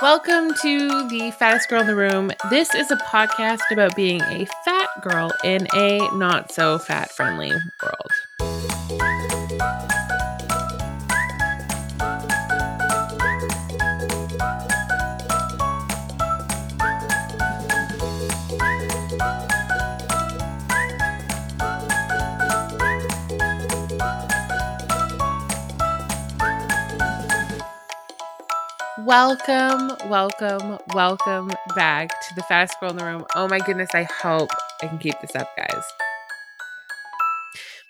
Welcome to the fattest girl in the room. This is a podcast about being a fat girl in a not so fat friendly world. Welcome, welcome, welcome back to the fattest girl in the room. Oh my goodness, I hope I can keep this up, guys.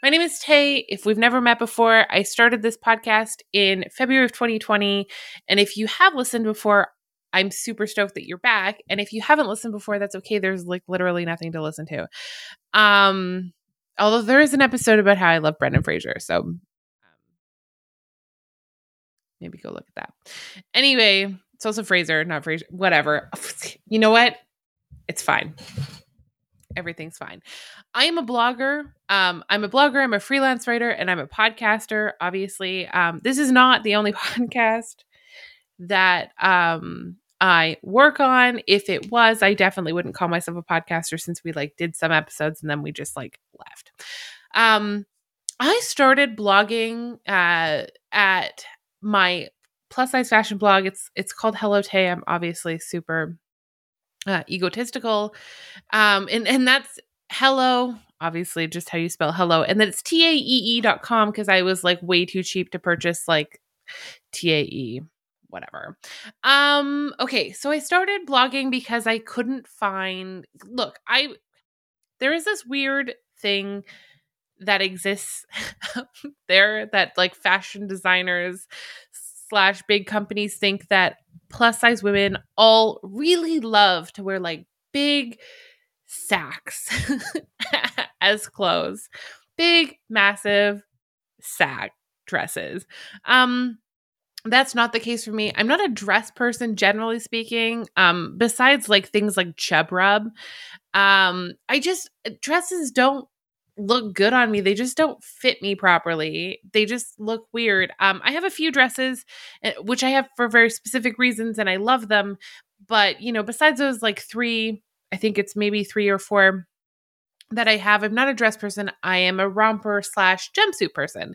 My name is Tae. If we've never met before, I started this podcast in February of 2020. And if you have listened before, I'm super stoked that you're back. And if you haven't listened before, that's okay. There's like literally nothing to listen to. Um, although there is an episode about how I love Brendan Fraser. So maybe go look at that. Anyway, it's also Fraser, not Fraser, whatever. You know what? It's fine. Everything's fine. I am a blogger. Um, I'm a blogger, I'm a freelance writer, and I'm a podcaster, obviously. Um, this is not the only podcast that um I work on. If it was, I definitely wouldn't call myself a podcaster since we like did some episodes and then we just like left. Um I started blogging uh at my plus size fashion blog. It's it's called Hello Taee. I'm obviously super uh, egotistical, um, and and that's hello. Obviously, just how you spell hello, and then it's t a e e dot com because I was like way too cheap to purchase like t a e whatever. Um, okay, so I started blogging because I couldn't find. Look, I there is this weird thing that exists there that like fashion designers slash big companies think that plus size women all really love to wear like big sacks as clothes. Big massive sack dresses. Um that's not the case for me. I'm not a dress person generally speaking. Um besides like things like chub rub um i just dresses don't look good on me. They just don't fit me properly. They just look weird. Um, I have a few dresses, eh, which I have for very specific reasons, and I love them. But you know, besides those like three, I think it's maybe three or four that I have. I'm not a dress person. I am a romper slash jumpsuit person.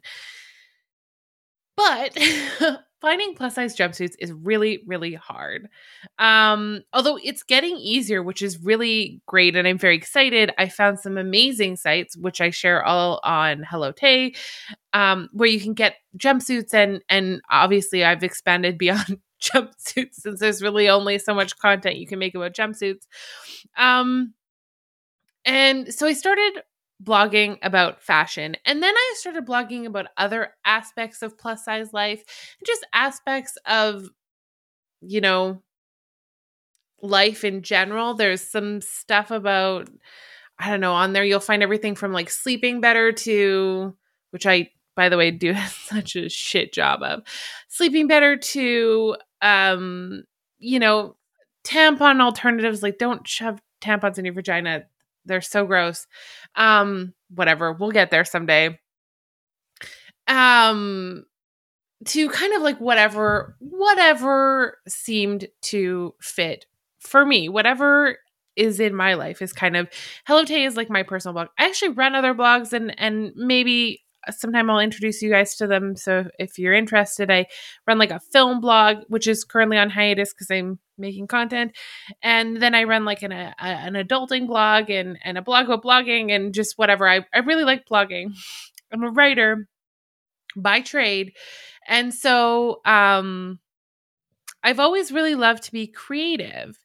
But finding plus size jumpsuits is really really hard. Um although it's getting easier which is really great and i'm very excited. I found some amazing sites which i share all on hello taee um where you can get jumpsuits and and obviously i've expanded beyond jumpsuits since there's really only so much content you can make about jumpsuits. Um and so i started blogging about fashion. And then I started blogging about other aspects of plus size life, just aspects of, you know, life in general. There's some stuff about, I don't know, on there you'll find everything from like sleeping better to, which I, by the way, do such a shit job of, sleeping better to, um, you know, tampon alternatives. Like don't shove tampons in your vagina they're so gross. Um, whatever. We'll get there someday. Um, to kind of like whatever, whatever seemed to fit for me, whatever is in my life is kind of Hello Taee is like my personal blog. I actually run other blogs and and maybe sometime I'll introduce you guys to them. So if you're interested, I run like a film blog, which is currently on hiatus because I'm making content, and then I run like an a, an adulting blog and and a blog about blogging and just whatever. I I really like blogging. I'm a writer by trade, and so um, I've always really loved to be creative.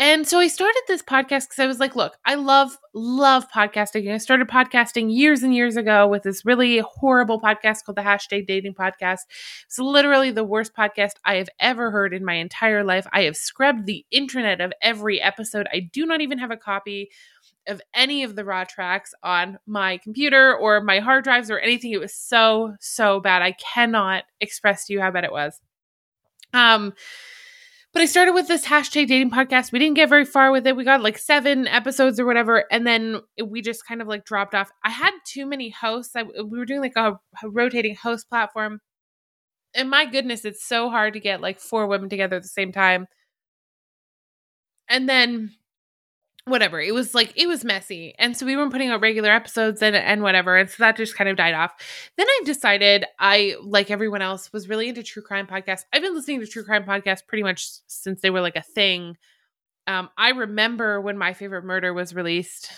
And so I started this podcast because I was like, look, I love, love podcasting. I started podcasting years and years ago with this really horrible podcast called the Hashtag Dating Podcast. It's literally the worst podcast I have ever heard in my entire life. I have scrubbed the internet of every episode. I do not even have a copy of any of the raw tracks on my computer or my hard drives or anything. It was so, so bad. I cannot express to you how bad it was. Um, but I started with this hashtag dating podcast. We didn't get very far with it. We got like seven episodes or whatever. And then we just kind of like dropped off. I had too many hosts. I, we were doing like a, a rotating host platform. And my goodness, it's so hard to get like four women together at the same time. and then whatever it was like it was messy and so we weren't putting out regular episodes and and whatever and so that just kind of died off then i decided i like everyone else was really into true crime podcasts i've been listening to true crime podcasts pretty much since they were like a thing um i remember when my favorite murder was released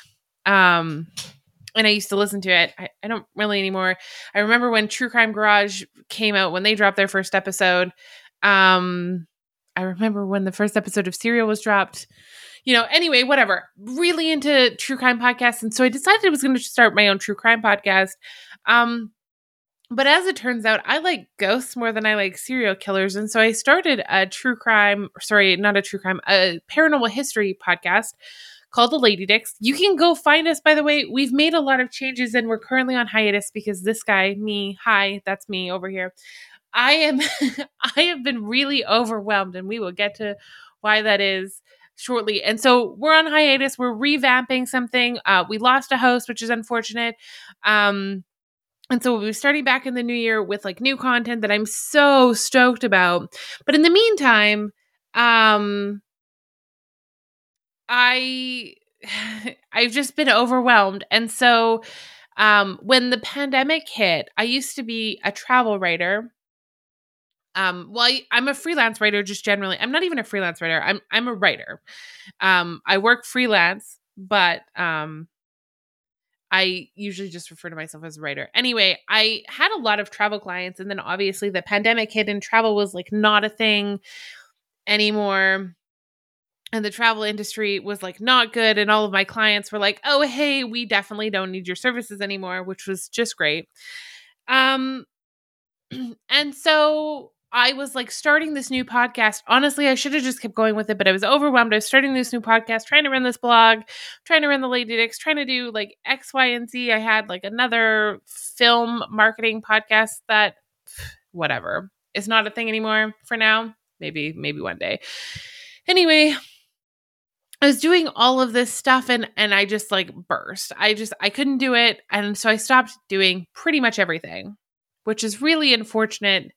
um and I used to listen to it. I, I, don't really anymore. I remember when True Crime Garage came out when they dropped their first episode. Um, I remember when the first episode of Serial was dropped you know, anyway, whatever. Really into true crime podcasts. And so I decided I was going to start my own true crime podcast. Um, but as it turns out, I like ghosts more than I like serial killers. And so I started a true crime, sorry, not a true crime, a paranormal history podcast called The Lady Dicks. You can go find us, by the way. We've made a lot of changes and we're currently on hiatus because this guy, me, hi, that's me over here. I am, I have been really overwhelmed and we will get to why that is shortly. And so we're on hiatus. We're revamping something. Uh, we lost a host, which is unfortunate. Um, and so we'll be starting back in the new year with like new content that I'm so stoked about. But in the meantime, um, I I've just been overwhelmed. And so um, when the pandemic hit, I used to be a travel writer um well I, i'm a freelance writer just generally i'm not even a freelance writer i'm i'm a writer. Um i work freelance but um i usually just refer to myself as a writer. Anyway i had a lot of travel clients and then obviously the pandemic hit and travel was like not a thing anymore. And the travel industry was like not good and all of my clients were like oh hey we definitely don't need your services anymore which was just great. Um and so I was like starting this new podcast. Honestly, I should have just kept going with it, but I was overwhelmed. I was starting this new podcast, trying to run this blog, trying to run the Lady Dicks, trying to do like X, Y, and Z. I had like another film marketing podcast that, whatever, is not a thing anymore for now. Maybe, maybe one day. Anyway, I was doing all of this stuff and and I just like burst. I just I couldn't do it, and so I stopped doing pretty much everything, which is really unfortunate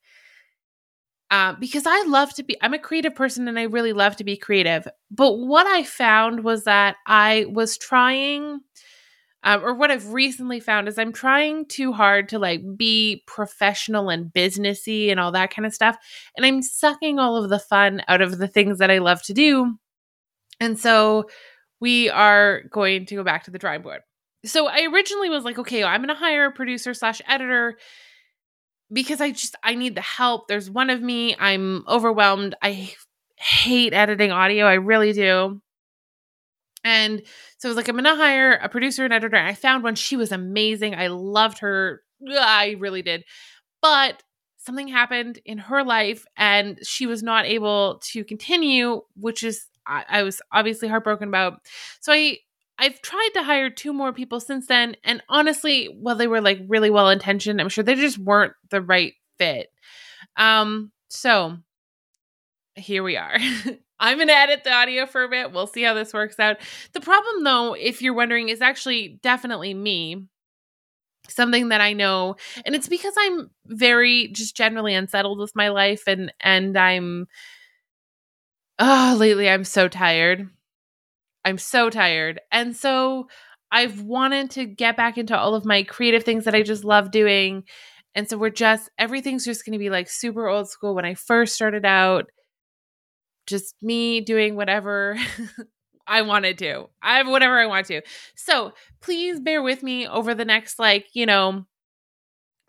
uh, because I love to be, I'm a creative person and I really love to be creative. But what I found was that I was trying, um, or what I've recently found is I'm trying too hard to like be professional and businessy and all that kind of stuff. And I'm sucking all of the fun out of the things that I love to do. And so we are going to go back to the drawing board. So I originally was like, okay, I'm going to hire a producer slash editor because I just I need the help. There's one of me. I'm overwhelmed. I hate editing audio. I really do. And so I was like, I'm gonna hire a producer and editor. I found one. She was amazing. I loved her. I really did. But something happened in her life and she was not able to continue, which is I, I was obviously heartbroken about. So I I've tried to hire two more people since then, and honestly, while they were like really well intentioned, I'm sure they just weren't the right fit. Um, so here we are. I'm gonna edit the audio for a bit. We'll see how this works out. The problem, though, if you're wondering, is actually definitely me. Something that I know, and it's because I'm very just generally unsettled with my life, and and I'm. Oh, lately I'm so tired. I'm so tired. And so I've wanted to get back into all of my creative things that I just love doing. And so we're just, everything's just going to be like super old school. When I first started out, just me doing whatever I want to do. I have whatever I want to. So please bear with me over the next, like, you know,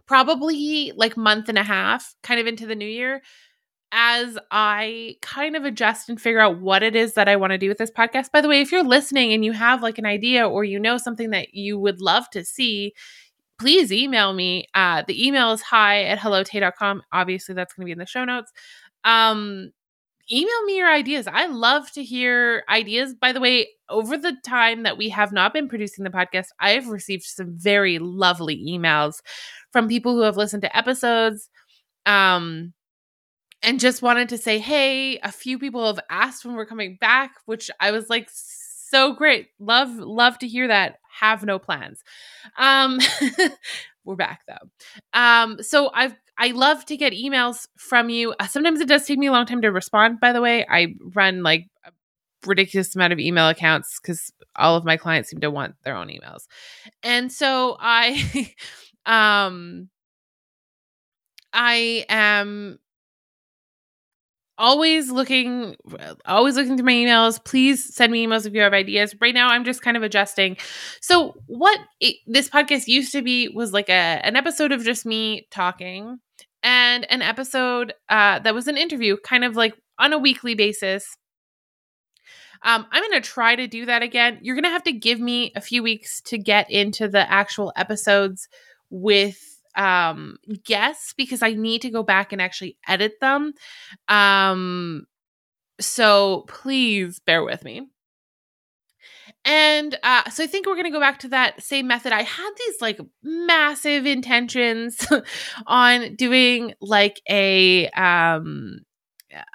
probably like month and a half, kind of into the new year, as I kind of adjust and figure out what it is that I want to do with this podcast. By the way, if you're listening and you have like an idea or you know something that you would love to see, please email me. Uh, the email is hi at hellotaee.com. Obviously, that's going to be in the show notes. Um, email me your ideas. I love to hear ideas. By the way, over the time that we have not been producing the podcast, I've received some very lovely emails from people who have listened to episodes. Um, and just wanted to say, hey, a few people have asked when we're coming back, which I was like, so great. Love, love to hear that. Have no plans. Um, we're back though. Um, so I've I love to get emails from you. Uh, sometimes it does take me a long time to respond, by the way. I run like a ridiculous amount of email accounts because all of my clients seem to want their own emails. And so I um I am always looking always looking through my emails. Please send me emails if you have ideas. Right now i'm just kind of adjusting. So what it, this podcast used to be was like a an episode of just me talking and an episode uh, that was an interview kind of like on a weekly basis. Um, i'm going to try to do that again. You're going to have to give me a few weeks to get into the actual episodes with um guests because I need to go back and actually edit them. Um so please bear with me. And uh, so I think we're going to go back to that same method. I had these like massive intentions on doing like a um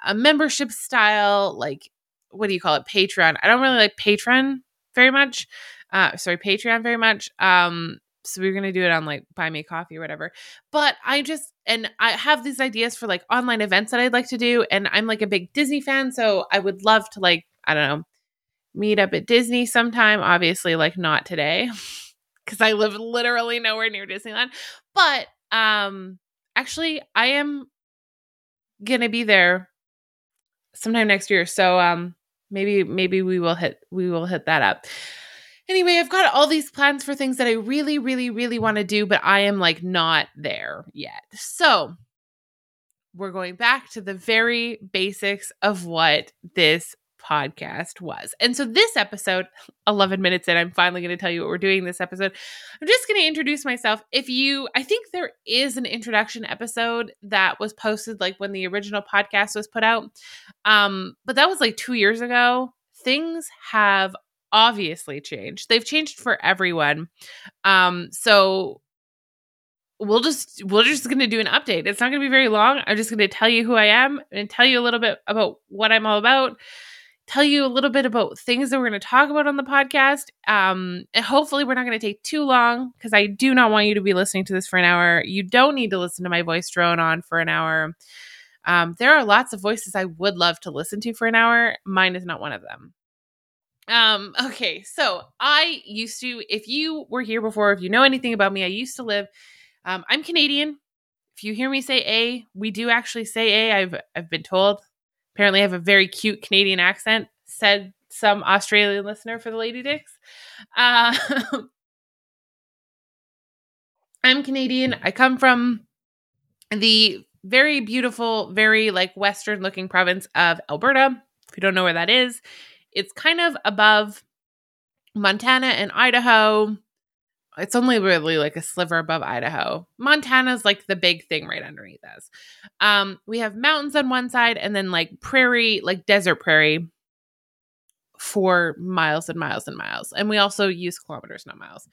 a membership style like what do you call it Patreon. I don't really like Patreon very much. Uh sorry, Patreon very much. Um so we are gonna do it on like buy me coffee or whatever. But i just and i have these ideas for like online events that i'd like to do and i'm like a big disney fan so i would love to like i don't know meet up at disney sometime obviously like not today because i live literally nowhere near disneyland. But um actually i am gonna be there sometime next year so um maybe maybe we will hit we will hit that up Anyway, I've got all these plans for things that I really, really, really want to do, but I am like not there yet. So we're going back to the very basics of what this podcast was. And so this episode, 11 minutes in, I'm finally going to tell you what we're doing this episode. I'm just going to introduce myself. If you I think there is an introduction episode that was posted like when the original podcast was put out. Um but that was like 2 years ago. Things have obviously changed. They've changed for everyone. Um, so we'll just we're just going to do an update. It's not going to be very long. I'm just going to tell you who I am and tell you a little bit about what I'm all about. Tell you a little bit about things that we're going to talk about on the podcast. Um, and hopefully, we're not going to take too long because I do not want you to be listening to this for an hour. You don't need to listen to my voice drone on for an hour. Um, there are lots of voices I would love to listen to for an hour. Mine is not one of them. Um, okay, so I used to, if you were here before, if you know anything about me, I used to live, um, I'm Canadian. If you hear me say A, we do actually say A. I've I've been told. Apparently I have a very cute Canadian accent, said some Australian listener for the Lady Dicks. Uh, I'm Canadian. I come from the very beautiful, very like western looking province of Alberta. If you don't know where that is, it's kind of above Montana and Idaho. It's only really like a sliver above Idaho. Montana's like the big thing right underneath us. Um, we have mountains on one side and then like prairie, like desert prairie for miles and miles and miles. And we also use kilometers, not miles.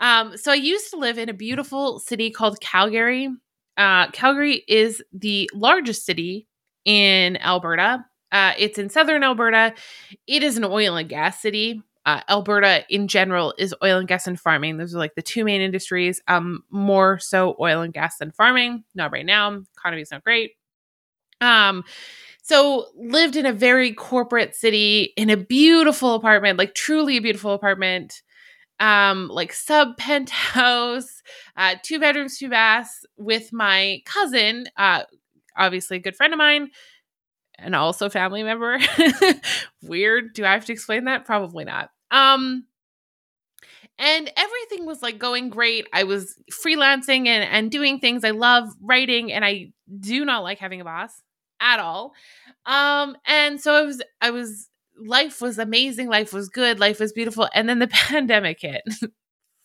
Um, so I used to live in a beautiful city called Calgary. Uh, Calgary is the largest city in Alberta. Uh, it's in southern Alberta. It is an oil and gas city. Uh, Alberta in general is oil and gas and farming. Those are like the two main industries. Um, more so oil and gas than farming. Not right now. Economy's not great. Um, so lived in a very corporate city in a beautiful apartment, like truly a beautiful apartment. Um, like sub penthouse, uh, two bedrooms, two baths with my cousin, uh, obviously a good friend of mine and also family member. Weird. Do I have to explain that? Probably not. Um and everything was like going great. I was freelancing and, and doing things. I love writing and I do not like having a boss at all. Um and so I was I was life was amazing, life was good, life was beautiful. And then the pandemic hit.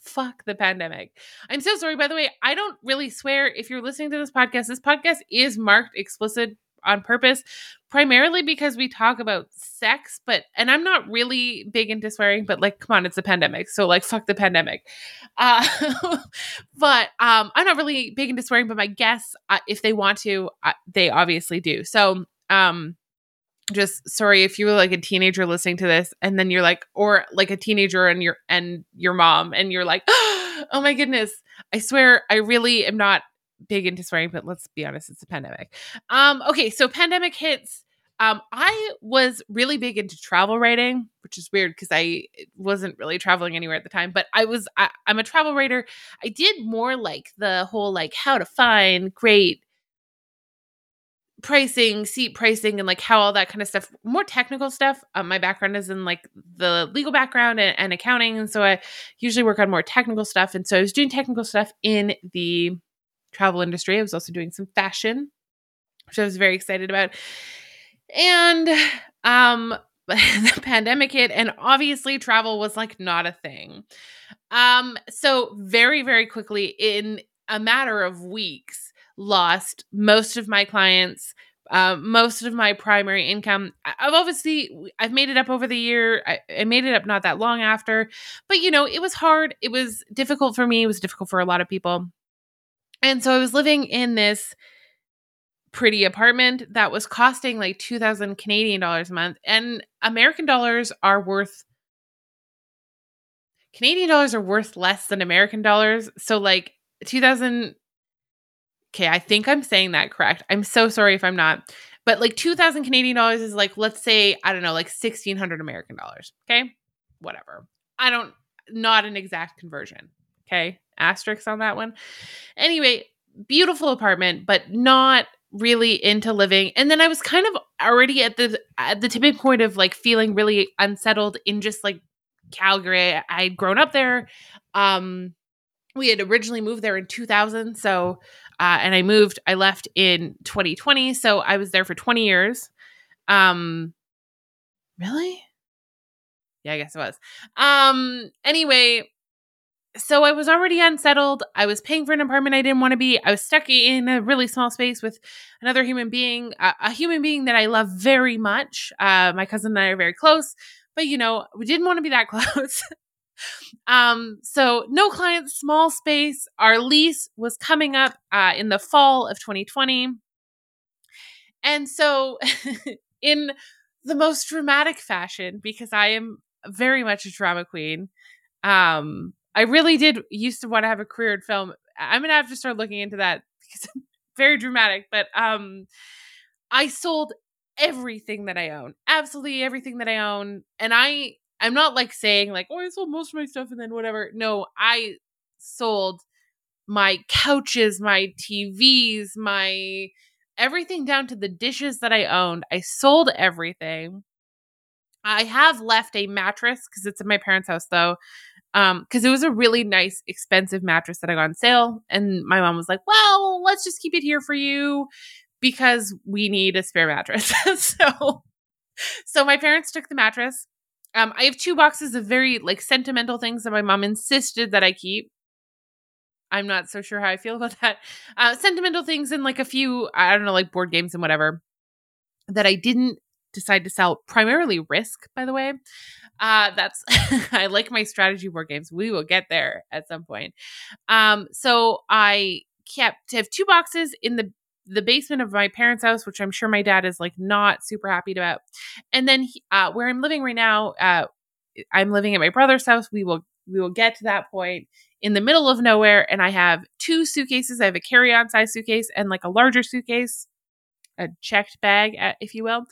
Fuck the pandemic. I'm so sorry, by the way. I don't really swear. If you're listening to this podcast, this podcast is marked explicit on purpose, primarily because we talk about sex, but and I'm not really big into swearing, but like, come on, it's a pandemic, so like, fuck the pandemic. Uh, but um, I'm not really big into swearing, but my guests, uh, if they want to, uh, they obviously do. So um, just sorry if you were like a teenager listening to this and then you're like or like a teenager and your and your mom and you're like oh my goodness i swear i really am not big into swearing, but let's be honest, it's a pandemic. Um, okay, so pandemic hits. Um, I was really big into travel writing, which is weird because I wasn't really traveling anywhere at the time. But I was I, I'm a travel writer. I did more like the whole like how to find great pricing, seat pricing, and like how all that kind of stuff, more technical stuff. Um, my background is in like the legal background and, and, accounting. And so I usually work on more technical stuff. And so I was doing technical stuff in the travel industry. I was also doing some fashion, which I was very excited about. And um, the pandemic hit, and obviously travel was like not a thing. Um, so very, very quickly, in a matter of weeks, lost most of my clients uh, most of my primary income i've obviously i've made it up over the year I, I, made it up not that long after but you know it was hard it was difficult for me it was difficult for a lot of people and so i was living in this pretty apartment that was costing like 2000 canadian dollars a month and american dollars are worth canadian dollars are worth less than american dollars so like 2000 Okay, I think I'm saying that correct. I'm so sorry if I'm not. But like 2000 Canadian dollars is like let's say I don't know, like 1600 American dollars, okay? Whatever. I don't not an exact conversion. Okay? Asterisk on that one. Anyway, beautiful apartment, but not really into living. And then I was kind of already at the at the tipping point of like feeling really unsettled in just like Calgary. I'd grown up there. Um we had originally moved there in 2000, so uh, and I moved. I left in 2020, so I was there for 20 years. Um, really? Yeah, I guess it was. Um, anyway, so I was already unsettled. I was paying for an apartment I didn't want to be. I was stuck in a really small space with another human being, a, a human being that I love very much. Uh, my cousin and I are very close, but you know, we didn't want to be that close. Um, so no clients, small space. Our lease was coming up uh, in the fall of 2020. And so, in the most dramatic fashion, because I am very much a drama queen, um, I really did used to want to have a career in film. I'm gonna have to start looking into that because I'm very dramatic. But um, I sold everything that I own, absolutely everything that I own, and I I'm not like saying like, oh, I sold most of my stuff and then whatever. No, I sold my couches, my TVs, my everything down to the dishes that I owned. I sold everything. I have left a mattress because it's in my parents' house though. Um, because it was a really nice, expensive mattress that I got on sale. And my mom was like, Well, let's just keep it here for you because we need a spare mattress. so so my parents took the mattress um, I have two boxes of very like sentimental things that my mom insisted that I keep. I'm not so sure how I feel about that. Uh, sentimental things and like a few, I don't know, like board games and whatever that I didn't decide to sell. Primarily Risk, by the way. Uh, that's I like my strategy board games. We will get there at some point. Um, so I kept have two boxes in the the basement of my parents' house, which I'm sure my dad is like not super happy about. And then he, uh, where I'm living right now, uh, I'm living at my brother's house. We will we will get to that point in the middle of nowhere, and I have two suitcases. I have a carry-on size suitcase and like a larger suitcase, a checked bag, uh, if you will.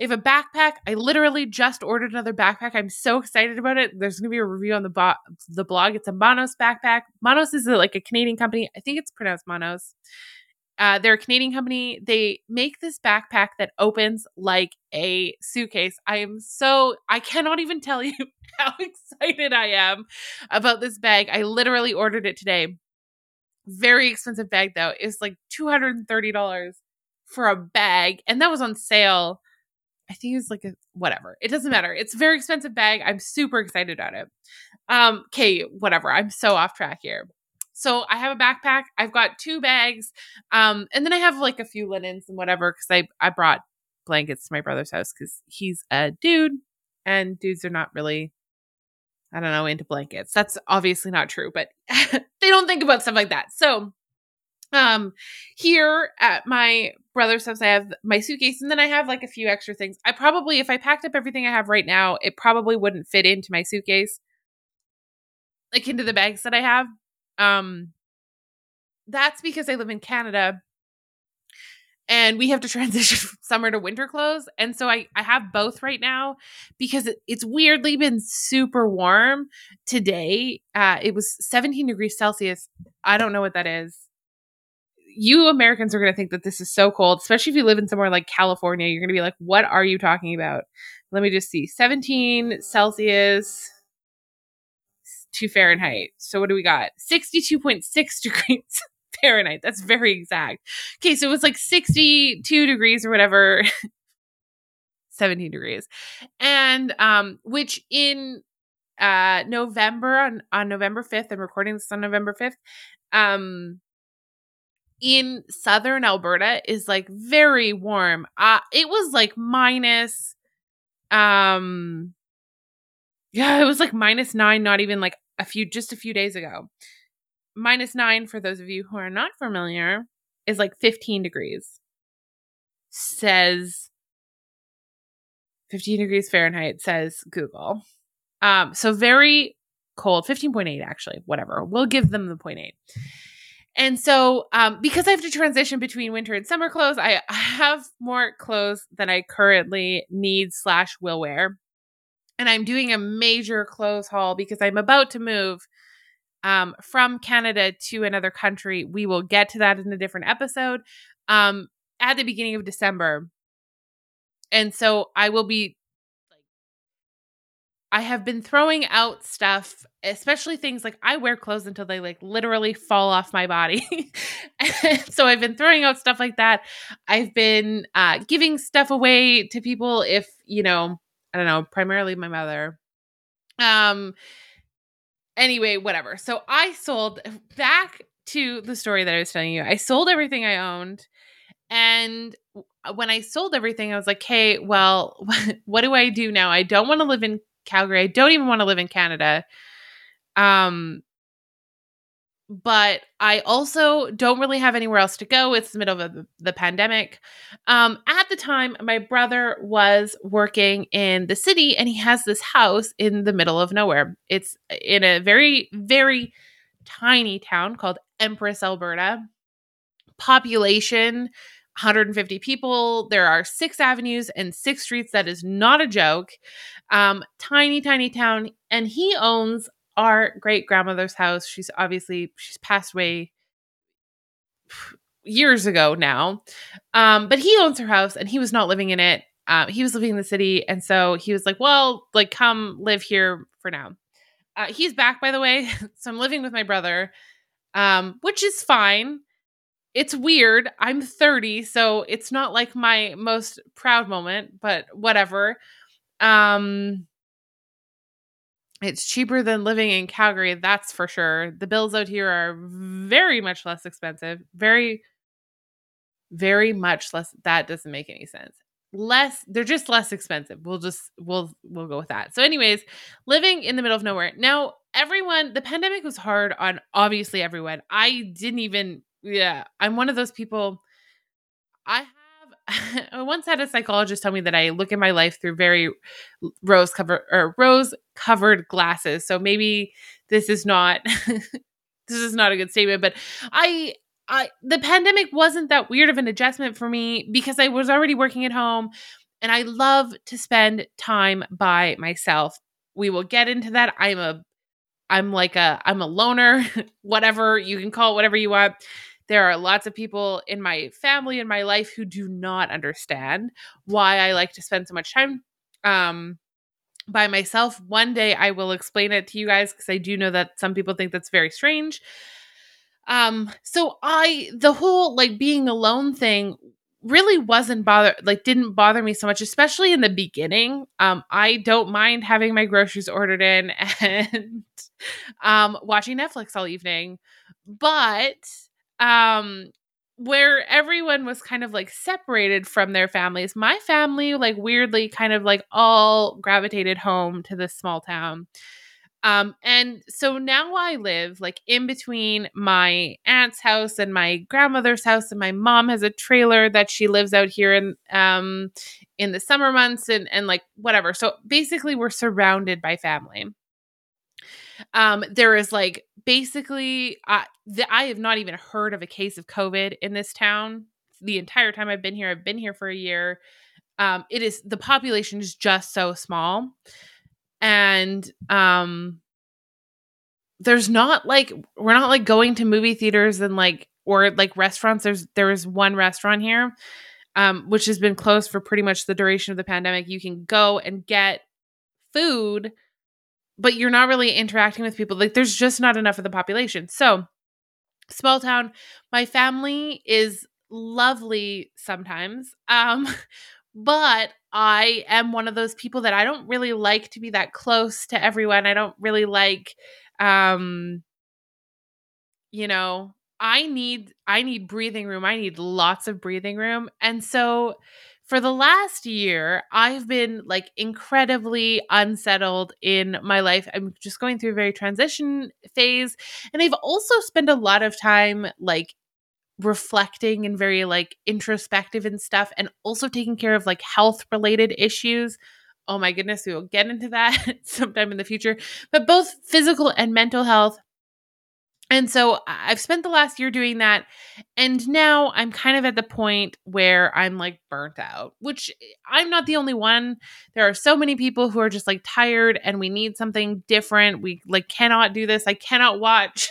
I have a backpack. I literally just ordered another backpack. I'm so excited about it. There's going to be a review on the bo- the blog. It's a Monos backpack. Monos is a, like a Canadian company. I think it's pronounced Monos. Uh, they're a Canadian company. They make this backpack that opens like a suitcase. I am so, I cannot even tell you how excited I am about this bag. I literally ordered it today. Very expensive bag though. It's like $230 for a bag. And that was on sale. I think it's like a whatever. It doesn't matter. It's a very expensive bag. I'm super excited about it. Um, okay, whatever. I'm so off track here. So I have a backpack. I've got two bags. Um, and then I have like a few linens and whatever because I, I brought blankets to my brother's house because he's a dude and dudes are not really I don't know, into blankets. That's obviously not true, but they don't think about stuff like that. So, um, here at my brother's house, I have my suitcase and then I have like a few extra things. I probably, if I packed up everything I have right now, it probably wouldn't fit into my suitcase, like into the bags that I have. Um, that's because I live in Canada and we have to transition from summer to winter clothes. And so I, I have both right now because it, it's weirdly been super warm today. Uh, it was 17 degrees Celsius. I don't know what that is. You Americans are going to think that this is so cold, especially if you live in somewhere like California. You're going to be like, what are you talking about? Let me just see 17 Celsius to Fahrenheit. So what do we got? 62.6 degrees Fahrenheit. That's very exact. Okay, so it was like 62 degrees or whatever. 17 degrees. And um which in uh November on on November 5th, I'm recording this on November 5th. Um in southern Alberta is like very warm. Uh it was like minus um yeah, it was like minus 9 not even like a few just a few days ago minus nine, for those of you who are not familiar, is like 15 degrees. Says 15 degrees Fahrenheit, says Google. Um, so very cold, 15.8 actually, whatever. We'll give them the 0.8. And so, um, because I have to transition between winter and summer clothes, I, have more clothes than I currently need slash will wear. And I'm doing a major clothes haul because I'm about to move um, from Canada to another country. We will get to that in a different episode um, at the beginning of December. And so I will be I have been throwing out stuff, especially things like I wear clothes until they like literally fall off my body. so I've been throwing out stuff like that. I've been uh, giving stuff away to people if, you know, I don't know, primarily my mother. Um, anyway, whatever. So I sold back to the story that I was telling you. I sold everything I owned. And when I sold everything, I was like, hey, well, what do I do now? I don't want to live in Calgary. I don't even want to live in Canada. Um, but I also don't really have anywhere else to go. It's the middle of the, the pandemic. Um, at the time, my brother was working in the city and he has this house in the middle of nowhere. It's in a very, very tiny town called Empress, Alberta. Population 150 people. There are six avenues and six streets. That is not a joke. Um, tiny, tiny town. And he owns our great grandmother's house. She's obviously she's passed away years ago now. Um, but he owns her house and he was not living in it. Um, he was living in the city, and so he was like, "Well, like, come live here for now." Uh, he's back, by the way. so I'm living with my brother, um, which is fine. It's weird. I'm 30, so it's not like my most proud moment, but whatever. Um, it's cheaper than living in Calgary, that's for sure. The bills out here are very much less expensive. Very, very much less. That doesn't make any sense. Less, they're just less expensive. We'll just, we'll, we'll go with that. So, anyways, living in the middle of nowhere. Now, everyone, the pandemic was hard on obviously everyone. I didn't even, yeah, I'm one of those people. I have I once had a psychologist tell me that I look at my life through very rose covered or rose covered glasses. So maybe this is not this is not a good statement, but I I the pandemic wasn't that weird of an adjustment for me because I was already working at home and I love to spend time by myself. We will get into that. I'm a I'm like a I'm a loner, whatever you can call it whatever you want. There are lots of people in my family in my life who do not understand why I like to spend so much time um, by myself. One day I will explain it to you guys because I do know that some people think that's very strange. Um, so I the whole like being alone thing really wasn't bother like didn't bother me so much especially in the beginning um i don't mind having my groceries ordered in and um watching netflix all evening but um where everyone was kind of like separated from their families my family like weirdly kind of like all gravitated home to this small town. Um and so now i live like in between my aunt's house and my grandmother's house and my mom has a trailer that she lives out here in um in the summer months and and like whatever. So basically we're surrounded by family um, there is like basically, uh, the, I have not even heard of a case of COVID in this town the entire time I've been here. I've been here for a year. Um, it is the population is just so small, and um, there's not like we're not like going to movie theaters and like or like restaurants. There's there is one restaurant here, um, which has been closed for pretty much the duration of the pandemic. You can go and get food, but you're not really interacting with people. Like there's just not enough of the population. So small town. My family is lovely sometimes. Um, but I am one of those people that I don't really like to be that close to everyone. I don't really like um you know, I need I need breathing room. I need lots of breathing room. And so for the last year, I've been like incredibly unsettled in my life. I'm just going through a very transition phase. And I've also spent a lot of time like reflecting and very like introspective and stuff, and also taking care of like health related issues. Oh my goodness, we will get into that sometime in the future. But both physical and mental health and so I've spent the last year doing that. And now I'm kind of at the point where I'm like burnt out, which eh, I'm not the only one. There are so many people who are just like tired and we need something different. We like cannot do this. I cannot watch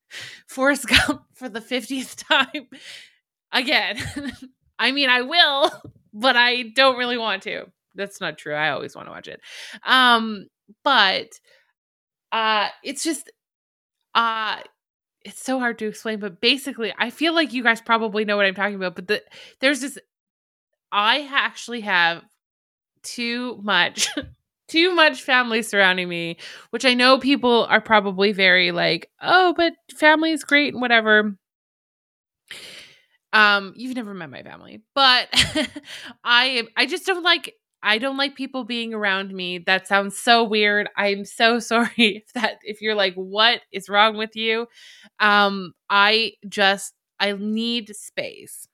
Forrest Gump for the 50th time again. I mean, I will, but I don't really want to. That's not true. I always want to watch it. Um, but uh it's just uh it's so hard to explain, but basically, I feel like you guys probably know what I'm talking about. But the, there's this, I actually have too much, too much family surrounding me, which I know people are probably very like, oh, but family is great and whatever. Um, you've never met my family, but I I just don't like I don't like people being around me. That sounds so weird. I'm so sorry if that if you're like what is wrong with you? Um I just I need space.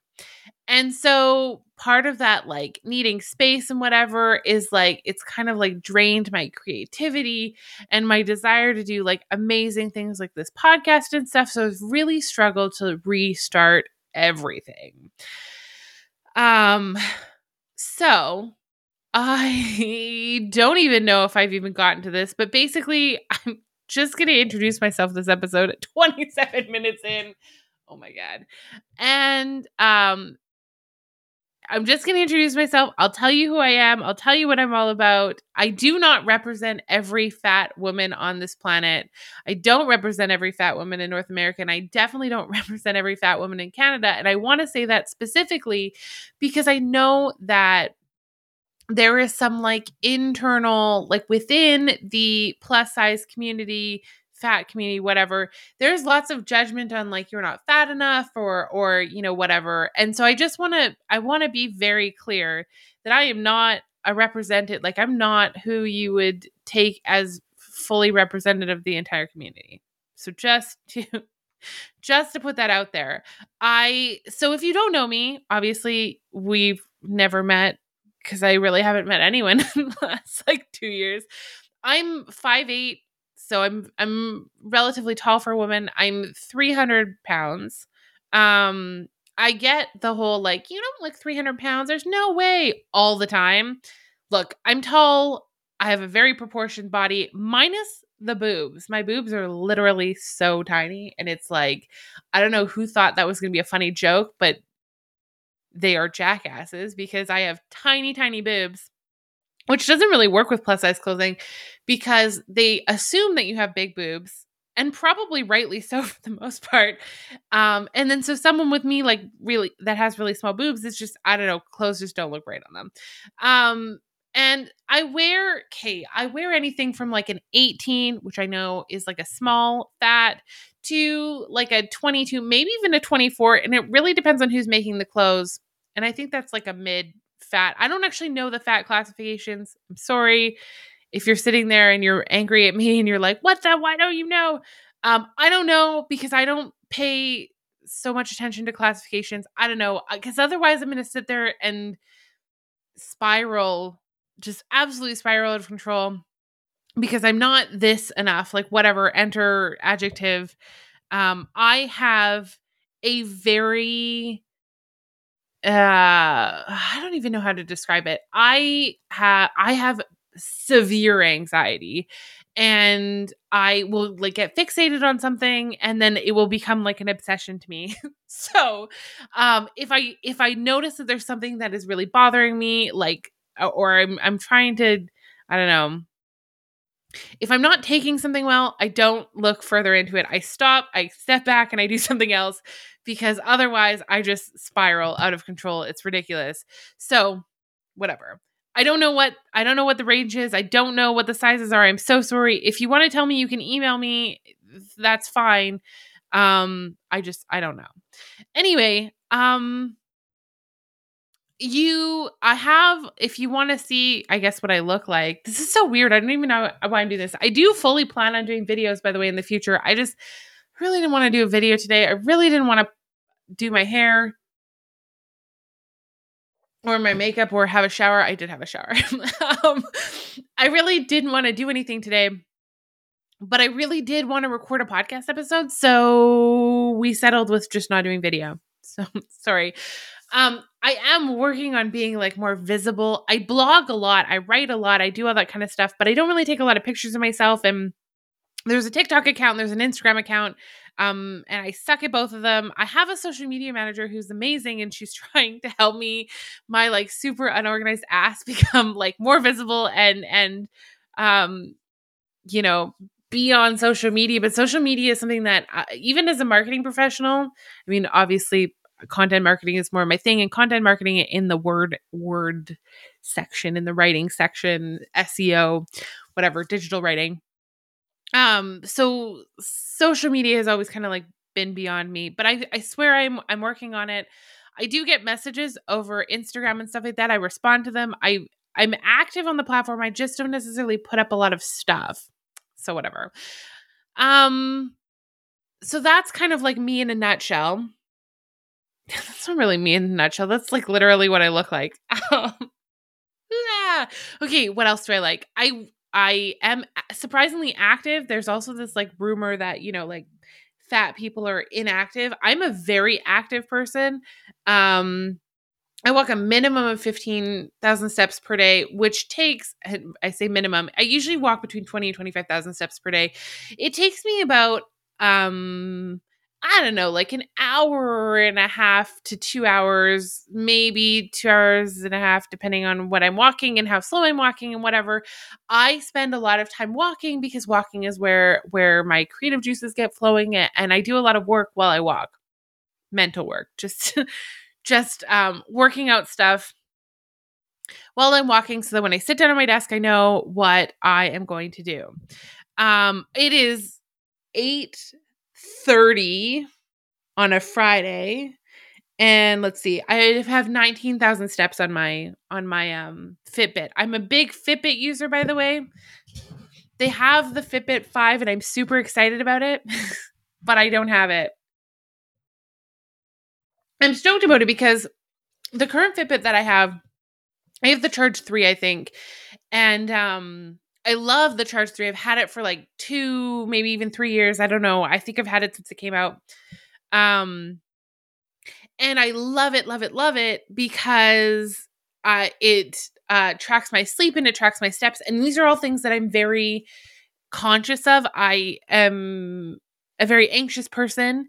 And so part of that like needing space and whatever is like it's kind of like drained my creativity and my desire to do like amazing things like this podcast and stuff. So I've really struggled to restart everything. Um so I don't even know if I've even gotten to this, but basically, I'm just going to introduce myself this episode at 27 minutes in. Oh my god. And um I'm just going to introduce myself. I'll tell you who I am. I'll tell you what I'm all about. I do not represent every fat woman on this planet. I don't represent every fat woman in North America. And I definitely don't represent every fat woman in Canada. And I want to say that specifically because I know that there is some like internal like within the plus size community fat community whatever there's lots of judgment on like you're not fat enough or or you know whatever. And so i just want to i want to be very clear that i am not a represented like i'm not who you would take as fully representative of the entire community. So just to just to put that out there. I so if you don't know me obviously we've never met because I really haven't met anyone in the last like two years. I'm five eight, so I'm I'm relatively tall for a woman. I'm 300 pounds. Um, I get the whole like, you don't look 300 pounds. There's no way all the time. Look, I'm tall. I have a very proportioned body, minus the boobs. My boobs are literally so tiny. And it's like, I don't know who thought that was going to be a funny joke, but they are jackasses because I have tiny, tiny boobs, which doesn't really work with plus size clothing because they assume that you have big boobs and probably rightly so for the most part. Um, and then so someone with me, like really that has really small boobs, it's just, I don't know, clothes just don't look right on them. Um, and I wear, okay, I wear anything from like an 18, which I know is like a small fat, to like a 22, maybe even a 24. And it really depends on who's making the clothes. And I think that's like a mid fat. I don't actually know the fat classifications. I'm sorry if you're sitting there and you're angry at me and you're like, what the? Why don't you know? Um, I don't know because I don't pay so much attention to classifications. I don't know because otherwise I'm going to sit there and spiral, just absolutely spiral out of control because I'm not this enough, like whatever, enter adjective. Um, I have a very uh I don't even know how to describe it. I have I have severe anxiety and I will like get fixated on something and then it will become like an obsession to me. so, um if I if I notice that there's something that is really bothering me like or I'm I'm trying to I don't know if I'm not taking something well, I don't look further into it. I stop, I step back, and I do something else because otherwise I just spiral out of control. It's ridiculous. So, whatever. I don't know what I don't know what the range is. I don't know what the sizes are. I'm so sorry. If you want to tell me, you can email me. That's fine. Um, I just I don't know. Anyway, um, you i have if you want to see i guess what i look like this is so weird i don't even know why i'm doing this i do fully plan on doing videos by the way in the future i just really didn't want to do a video today i really didn't want to do my hair or my makeup or have a shower i did have a shower um, i really didn't want to do anything today but i really did want to record a podcast episode so we settled with just not doing video so sorry um, I am working on being like more visible. I blog a lot, I write a lot, I do all that kind of stuff, but I don't really take a lot of pictures of myself. And there's a TikTok account, there's an Instagram account, um, and I suck at both of them. I have a social media manager who's amazing, and she's trying to help me, my like super unorganized ass, become like more visible and and um, you know, be on social media. But social media is something that uh, even as a marketing professional, I mean, obviously content marketing is more my thing and content marketing in the word word section in the writing section seo whatever digital writing. Um so social media has always kind of like been beyond me but i i swear i'm i'm working on it. I do get messages over instagram and stuff like that. I respond to them. I i'm active on the platform. I just don't necessarily put up a lot of stuff. So whatever. Um so that's kind of like me in a nutshell that's not really me in a nutshell. That's like literally what I look like. Um, yeah. Okay, what else do I like? I I am surprisingly active. There's also this like rumor that, you know, like fat people are inactive. I'm a very active person. Um I walk a minimum of 15,000 steps per day, which takes, I say minimum, I usually walk between 20 and 25,000 steps per day. It takes me about um I don't know, like an hour and a half to two hours, maybe two hours and a half, depending on what I'm walking and how slow I'm walking and whatever. I spend a lot of time walking because walking is where where my creative juices get flowing, and I do a lot of work while I walk, mental work, just just um, working out stuff while I'm walking, so that when I sit down at my desk, I know what I am going to do. Um, it is eight 30 on a Friday. And let's see, I have 19,000 steps on my on my um Fitbit. I'm a big Fitbit user by the way. They have the Fitbit 5 and I'm super excited about it, but I don't have it. I'm stoked about it because the current Fitbit that I have I have the Charge 3 I think. And um I love the Charge 3. I've had it for like 2, maybe even 3 years. I don't know. I think I've had it since it came out. Um and I love it, love it, love it because uh it uh tracks my sleep and it tracks my steps and these are all things that I'm very conscious of. I am a very anxious person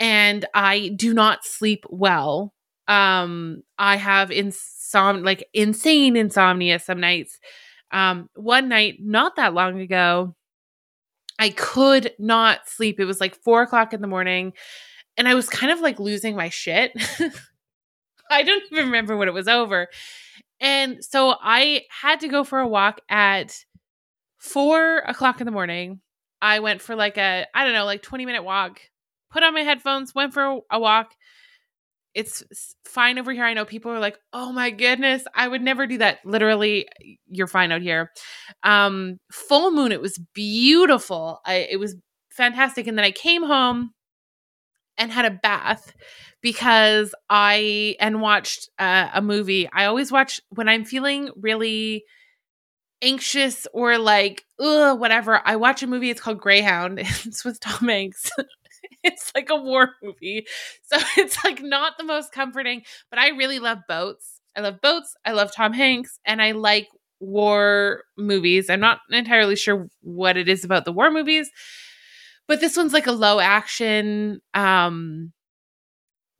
and I do not sleep well. Um I have insom like insane insomnia some nights um, one night, not that long ago, I could not sleep. It was like four o'clock in the morning, and I was kind of like losing my shit. I don't even remember what it was over. And so I had to go for a walk at four o'clock in the morning. I went for like a, I don't know, like 20 minute walk, put on my headphones, went for a walk, it's fine over here. I know people are like, "Oh my goodness, I would never do that." Literally, you're fine out here. Um, full moon, it was beautiful. I, it was fantastic. And then I came home and had a bath because I and watched uh, a movie. I always watch when I'm feeling really anxious or like ugh whatever. I watch a movie. It's called Greyhound. it's with Tom Hanks. it's like a war movie. So it's like not the most comforting, but I really love boats. I love boats. I love Tom Hanks and I like war movies. I'm not entirely sure what it is about the war movies, but this one's like a low action um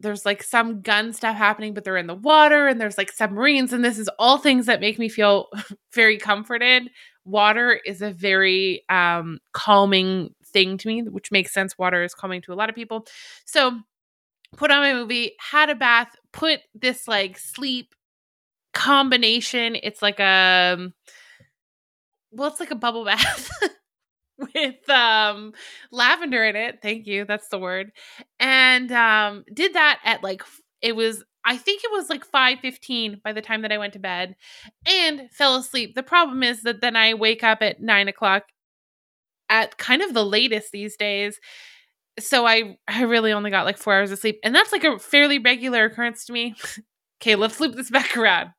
there's like some gun stuff happening, but they're in the water and there's like submarines. And this is all things that make me feel very comforted. Water is a very um, calming thing to me, which makes sense. Water is calming to a lot of people. So, put on my movie, had a bath, put this like sleep combination. It's like a, um, well, it's like a bubble bath. with um lavender in it. Thank you. That's the word. And um did that at like it was I think it was like 5:15 by the time that I went to bed and fell asleep. The problem is that then I wake up at nine o'clock at kind of the latest these days. So I I really only got like four hours of sleep. And that's like a fairly regular occurrence to me. okay, let's loop this back around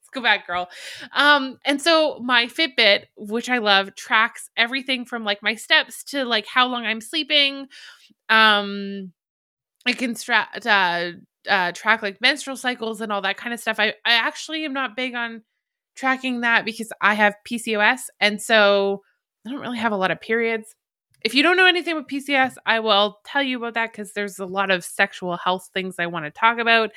Let's go back, girl. Um, and so my Fitbit, which I love, tracks everything from like my steps to like how long I'm sleeping. Um, it can stra- uh, uh, track like menstrual cycles and all that kind of stuff. I, I actually am not big on tracking that because I have PCOS, and so I don't really have a lot of periods. If you don't know anything with PCS, I will tell you about that because there's a lot of sexual health things I want to talk about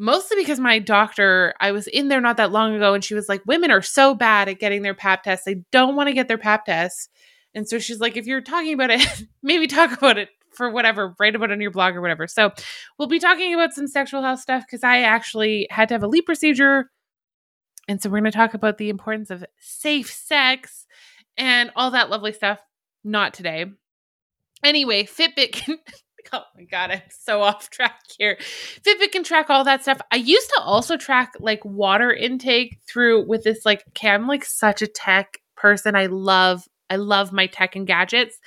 mostly because my doctor, I was in there not that long ago and she was like, women are so bad at getting their pap tests. They don't want to get their pap tests. And so she's like, if you're talking about it, maybe talk about it for whatever, write about it on your blog or whatever. So we'll be talking about some sexual health stuff because I actually had to have a LEEP procedure. And so we're going to talk about the importance of safe sex and all that lovely stuff. Not today. Anyway, Fitbit can oh my god, I'm so off track here. Fitbit can track all that stuff. I used to also track like water intake through with this like okay, I'm like such a tech person. I love I love my tech and gadgets.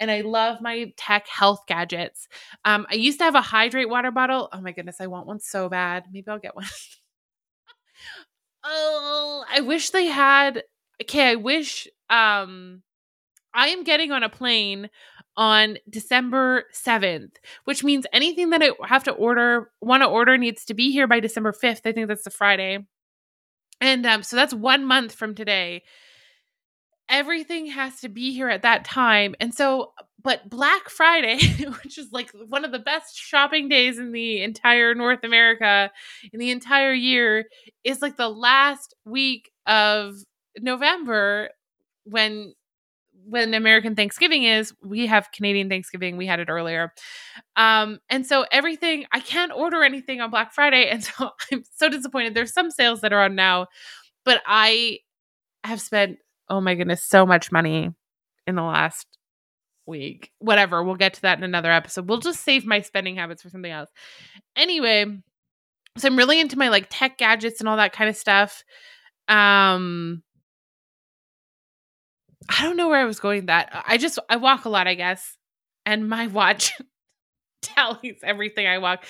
And I love my tech health gadgets. Um, I used to have a hydrate water bottle. Oh my goodness, I want one so bad. Maybe I'll get one. oh, I wish they had. Okay, I wish um I am getting on a plane on December 7th, which means anything that I have to order, want to order needs to be here by December 5th. I think that's the Friday. And um, so that's one month from today. Everything has to be here at that time. And so, but Black Friday, which is like one of the best shopping days in the entire North America in the entire year, is like the last week of November when when American Thanksgiving is, we have Canadian Thanksgiving. We had it earlier. Um, and so everything, I can't order anything on Black Friday. And so I'm so disappointed. There's some sales that are on now, but I have spent, oh my goodness, so much money in the last week. Whatever. We'll get to that in another episode. We'll just save my spending habits for something else. Anyway, so I'm really into my like tech gadgets and all that kind of stuff. Um, I don't know where I was going that. I just I walk a lot, I guess. And my watch tallies everything I walk.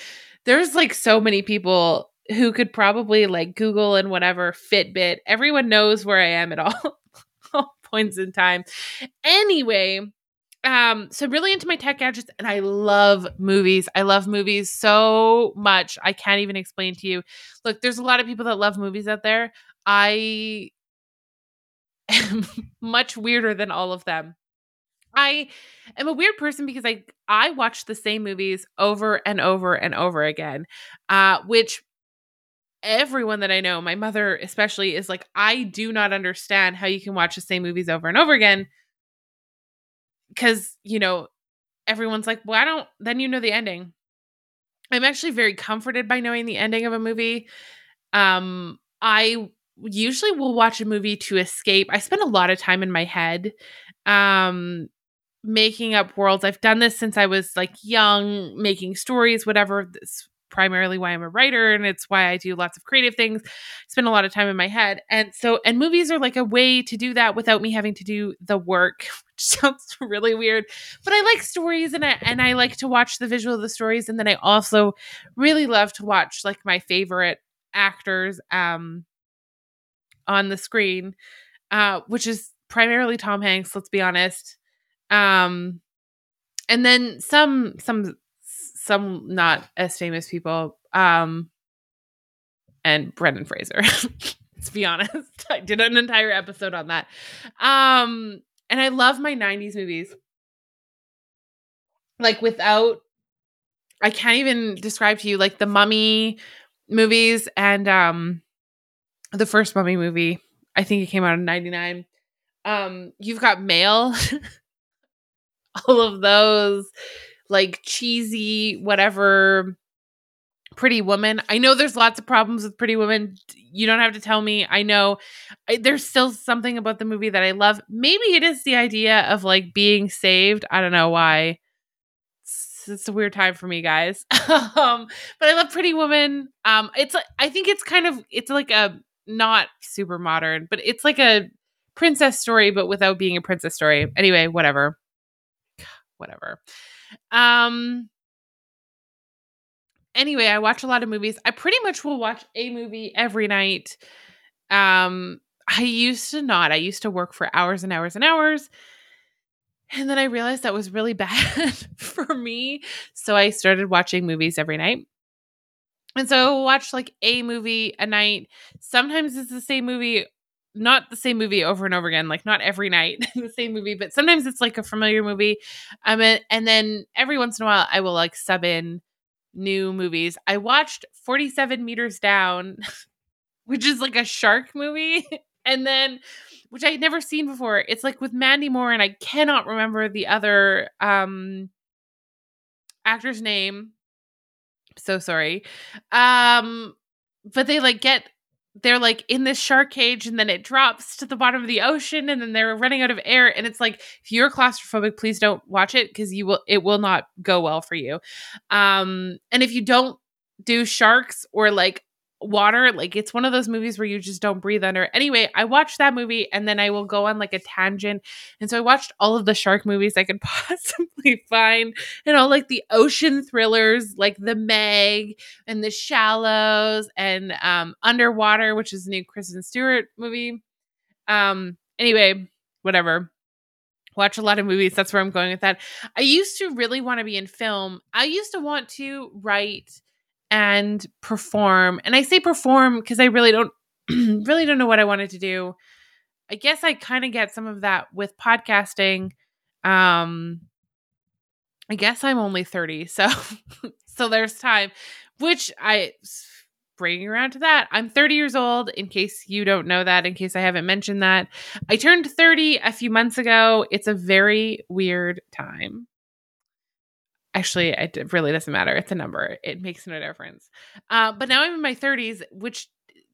There's like so many people who could probably like Google and whatever Fitbit. Everyone knows where I am at all, all points in time. Anyway, um so really into my tech gadgets and I love movies. I love movies so much. I can't even explain to you. Look, there's a lot of people that love movies out there. I am much weirder than all of them. I am a weird person because I I watch the same movies over and over and over again, uh, which everyone that I know, my mother especially, is like, I do not understand how you can watch the same movies over and over again. Because, you know, everyone's like, well, I don't, then you know the ending. I'm actually very comforted by knowing the ending of a movie. Um, I usually will watch a movie to escape. I spend a lot of time in my head um making up worlds. I've done this since I was like young, making stories, whatever. This primarily why I'm a writer and it's why I do lots of creative things. I spend a lot of time in my head. And so and movies are like a way to do that without me having to do the work, which sounds really weird. But I like stories and I and I like to watch the visual of the stories and then I also really love to watch like my favorite actors um on the screen, uh, which is primarily Tom Hanks, let's be honest. Um, and then some some some not as famous people um and Brendan Fraser. Let's be honest. I did an entire episode on that. Um and I love my 90s movies. Like without I can't even describe to you like the mummy movies and um the first mummy movie. I think it came out in 99. Um you've got mail. All of those like cheesy whatever pretty woman. I know there's lots of problems with pretty Woman. You don't have to tell me. I know I, there's still something about the movie that I love. Maybe it is the idea of like being saved. I don't know why it's a weird time for me, guys. um, but I love Pretty Woman. Um, it's I think it's kind of it's like a not super modern, but it's like a princess story, but without being a princess story. Anyway, whatever, whatever. Um. Anyway, I watch a lot of movies. I pretty much will watch a movie every night. Um, I used to not. I used to work for hours and hours and hours and then I realized that was really bad for me. So I started watching movies every night. And so I watch like a movie a night. Sometimes it's the same movie, not the same movie over and over again, like not every night the same movie, but sometimes it's like a familiar movie. Um, and then every once in a while I will like sub in new movies. I watched 47 Meters Down, which is like a shark movie. and then which I had never seen before. It's like with Mandy Moore, and I cannot remember the other um actor's name. So sorry. Um, but they like get they're like in this shark cage and then it drops to the bottom of the ocean and then they're running out of air and it's like if you're claustrophobic please don't watch it because you will it will not go well for you um and if you don't do sharks or like water like it's one of those movies where you just don't breathe under. Anyway i watched that movie and then i will go on like a tangent. And so i watched all of the shark movies i could possibly find and all like the ocean thrillers like the meg and the shallows and um underwater which is a new kristen stewart movie. Um anyway whatever. Watch a lot of movies. That's where i'm going with that. I used to really want to be in film. I used to want to write and perform. And I say perform because I really don't really don't know what I wanted to do. I guess I kind of get some of that with podcasting. Um I guess I'm only 30, so so there's time, which I bringing around to that. I'm 30 years old in case you don't know that, in case I haven't mentioned that. I turned 30 a few months ago. It's a very weird time actually it really doesn't matter it's a number it makes no difference. Uh, but now i'm in my 30s which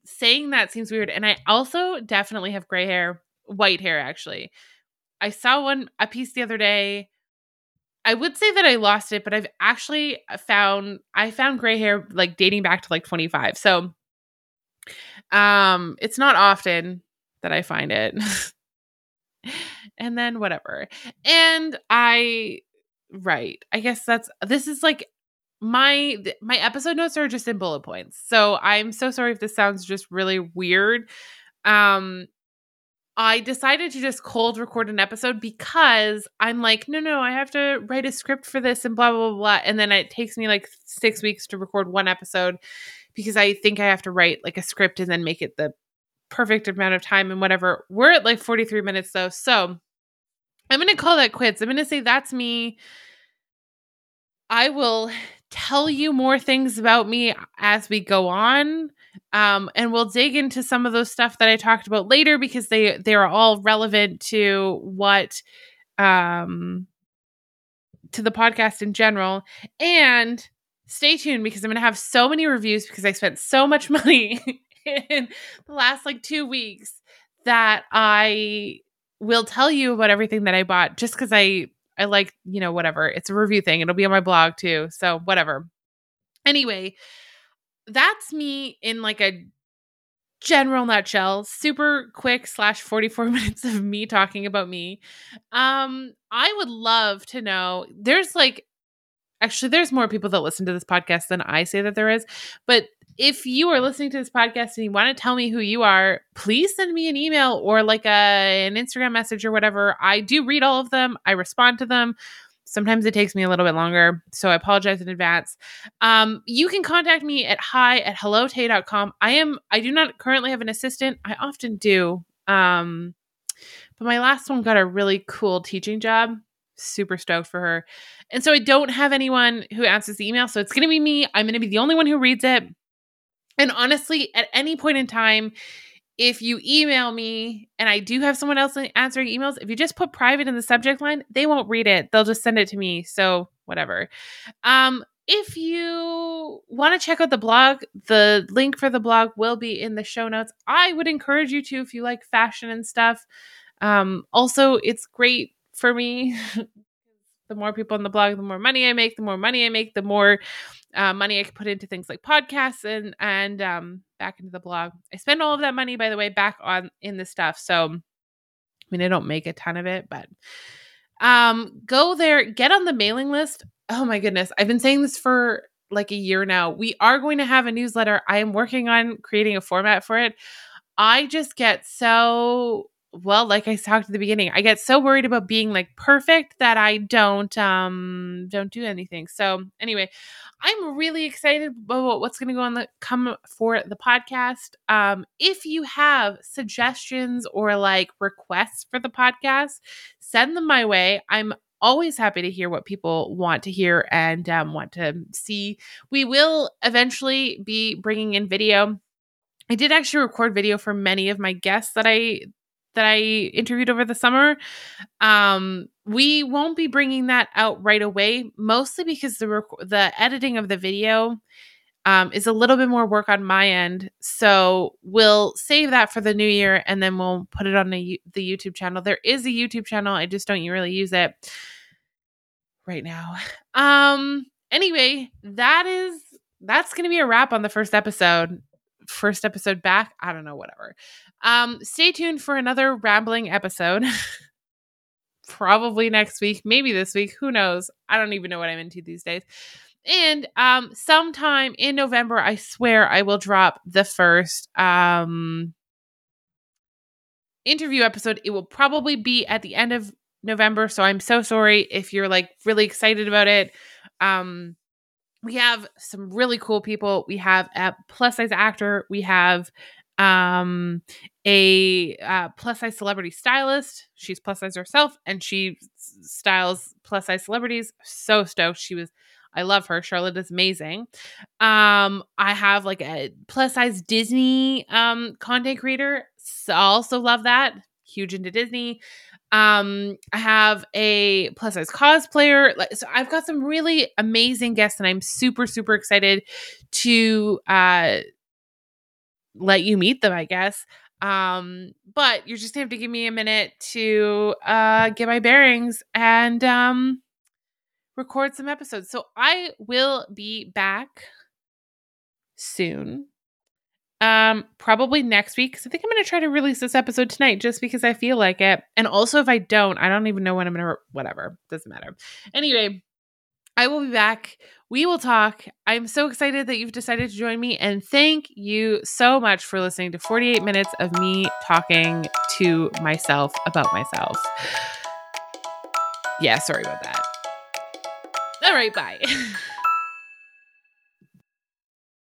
saying that seems weird and i also definitely have gray hair white hair actually. I saw one a piece the other day i would say that i lost it but i've actually found i found gray hair like dating back to like 25 so um it's not often that i find it. And then whatever. And i Right. I guess that's this is like my my episode notes are just in bullet points. So I'm so sorry if this sounds just really weird. Um I decided to just cold record an episode because I'm like, no, no, I have to write a script for this and blah, blah, blah, blah. And then it takes me like six weeks to record one episode because I think I have to write like a script and then make it the perfect amount of time and whatever. We're at like 43 minutes though. So I'm going to call that quits. I'm going to say that's me. I will tell you more things about me as we go on. Um, and we'll dig into some of those stuff that I talked about later because they they are all relevant to what um to the podcast in general. And stay tuned because I'm gonna have so many reviews because I spent so much money in the last like two weeks that I will tell you about everything that I bought just because I I like, you know, whatever. It's a review thing. It'll be on my blog too. So whatever. Anyway, that's me in like a general nutshell super quick slash 44 minutes of me talking about me um i would love to know there's like actually there's more people that listen to this podcast than i say that there is but if you are listening to this podcast and you want to tell me who you are, please send me an email or like a, an Instagram message or whatever. I do read all of them, I respond to them. Sometimes it takes me a little bit longer. So I apologize in advance. Um, you can contact me at hi at hellotaee.com. I am, I do not currently have an assistant. I often do. Um, but my last one got a really cool teaching job. Super stoked for her. And so I don't have anyone who answers the email. So it's going to be me. I'm going to be the only one who reads it. And honestly, at any point in time, if you email me and I do have someone else answering emails, if you just put private in the subject line, they won't read it. They'll just send it to me. So, whatever. Um, if you want to check out the blog, the link for the blog will be in the show notes. I would encourage you to if you like fashion and stuff. Um, also, it's great for me. the more people on the blog, the more money I make. The more money I make, the more uh, money I can put into things like podcasts and and um, back into the blog. I spend all of that money, by the way, back on in the stuff. So, I mean, I don't make a ton of it, but um, go there, get on the mailing list. Oh my goodness, I've been saying this for like a year now. We are going to have a newsletter. I am working on creating a format for it. I just get so well, like I talked at the beginning, I get so worried about being like perfect that I don't um don't do anything. So anyway, I'm really excited about what's going to go on the come for the podcast. Um, if you have suggestions or like requests for the podcast, send them my way. I'm always happy to hear what people want to hear and um, want to see. We will eventually be bringing in video. I did actually record video for many of my guests that I that I interviewed over the summer. Um, we won't be bringing that out right away, mostly because the rec- the editing of the video um, is a little bit more work on my end. So we'll save that for the new year, and then we'll put it on the the YouTube channel. There is a YouTube channel. I just don't really use it right now. Um. Anyway, that is that's going to be a wrap on the first episode. First episode back. I don't know. Whatever. Um, stay tuned for another rambling episode. Probably next week, maybe this week. Who knows? I don't even know what I'm into these days. And um, sometime in November, I swear I will drop the first um interview episode. It will probably be at the end of November. So I'm so sorry if you're like really excited about it. Um, we have some really cool people. We have a plus size actor. We have um, a uh, plus size celebrity stylist. She's plus size herself and she styles plus size celebrities. So stoked. She was, I love her. Charlotte is amazing. Um, I have like a plus size Disney um, content creator. So also love that. Huge into Disney. Um, I have a plus size cosplayer. So I've got some really amazing guests, and I'm super, super excited to uh let you meet them, I guess. Um, but you're just gonna have to give me a minute to uh get my bearings and um record some episodes. So I will be back soon. Um, probably next week because I think I'm gonna try to release this episode tonight just because I feel like it. And also if I don't, I don't even know when I'm gonna whatever. Doesn't matter. Anyway, I will be back. We will talk. I'm so excited that you've decided to join me. And thank you so much for listening to 48 minutes of me talking to myself about myself. Yeah, sorry about that. All right, bye.